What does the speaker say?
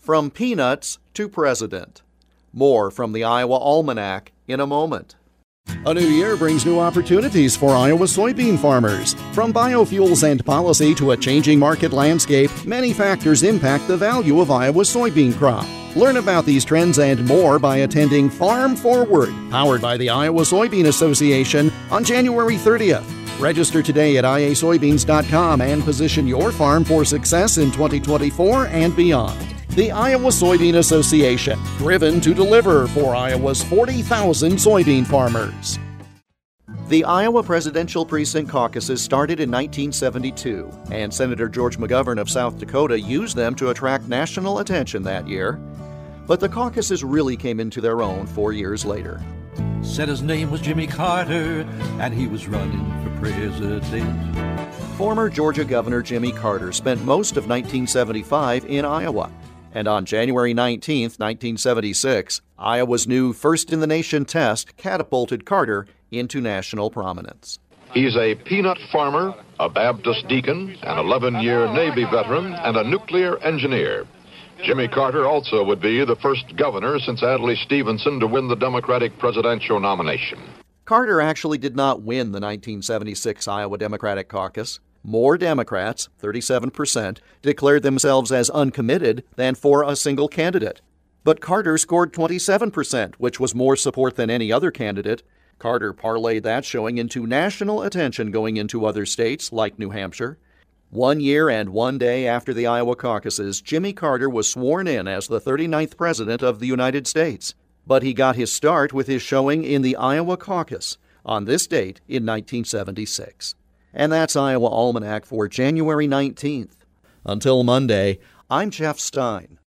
From Peanuts to President. More from the Iowa Almanac in a moment. A new year brings new opportunities for Iowa soybean farmers. From biofuels and policy to a changing market landscape, many factors impact the value of Iowa's soybean crop. Learn about these trends and more by attending Farm Forward, powered by the Iowa Soybean Association, on January 30th. Register today at iasoybeans.com and position your farm for success in 2024 and beyond. The Iowa Soybean Association, driven to deliver for Iowa's 40,000 soybean farmers. The Iowa presidential precinct caucuses started in 1972, and Senator George McGovern of South Dakota used them to attract national attention that year. But the caucuses really came into their own four years later. Said his name was Jimmy Carter, and he was running for president. Former Georgia Governor Jimmy Carter spent most of 1975 in Iowa. And on January 19, 1976, Iowa's new First in the Nation test catapulted Carter into national prominence. He's a peanut farmer, a Baptist deacon, an 11 year Navy veteran, and a nuclear engineer. Jimmy Carter also would be the first governor since Adlai Stevenson to win the Democratic presidential nomination. Carter actually did not win the 1976 Iowa Democratic caucus. More Democrats, 37%, declared themselves as uncommitted than for a single candidate. But Carter scored 27%, which was more support than any other candidate. Carter parlayed that showing into national attention going into other states like New Hampshire. One year and one day after the Iowa caucuses, Jimmy Carter was sworn in as the 39th President of the United States. But he got his start with his showing in the Iowa caucus on this date in 1976. And that's Iowa Almanac for January 19th. Until Monday, I'm Jeff Stein.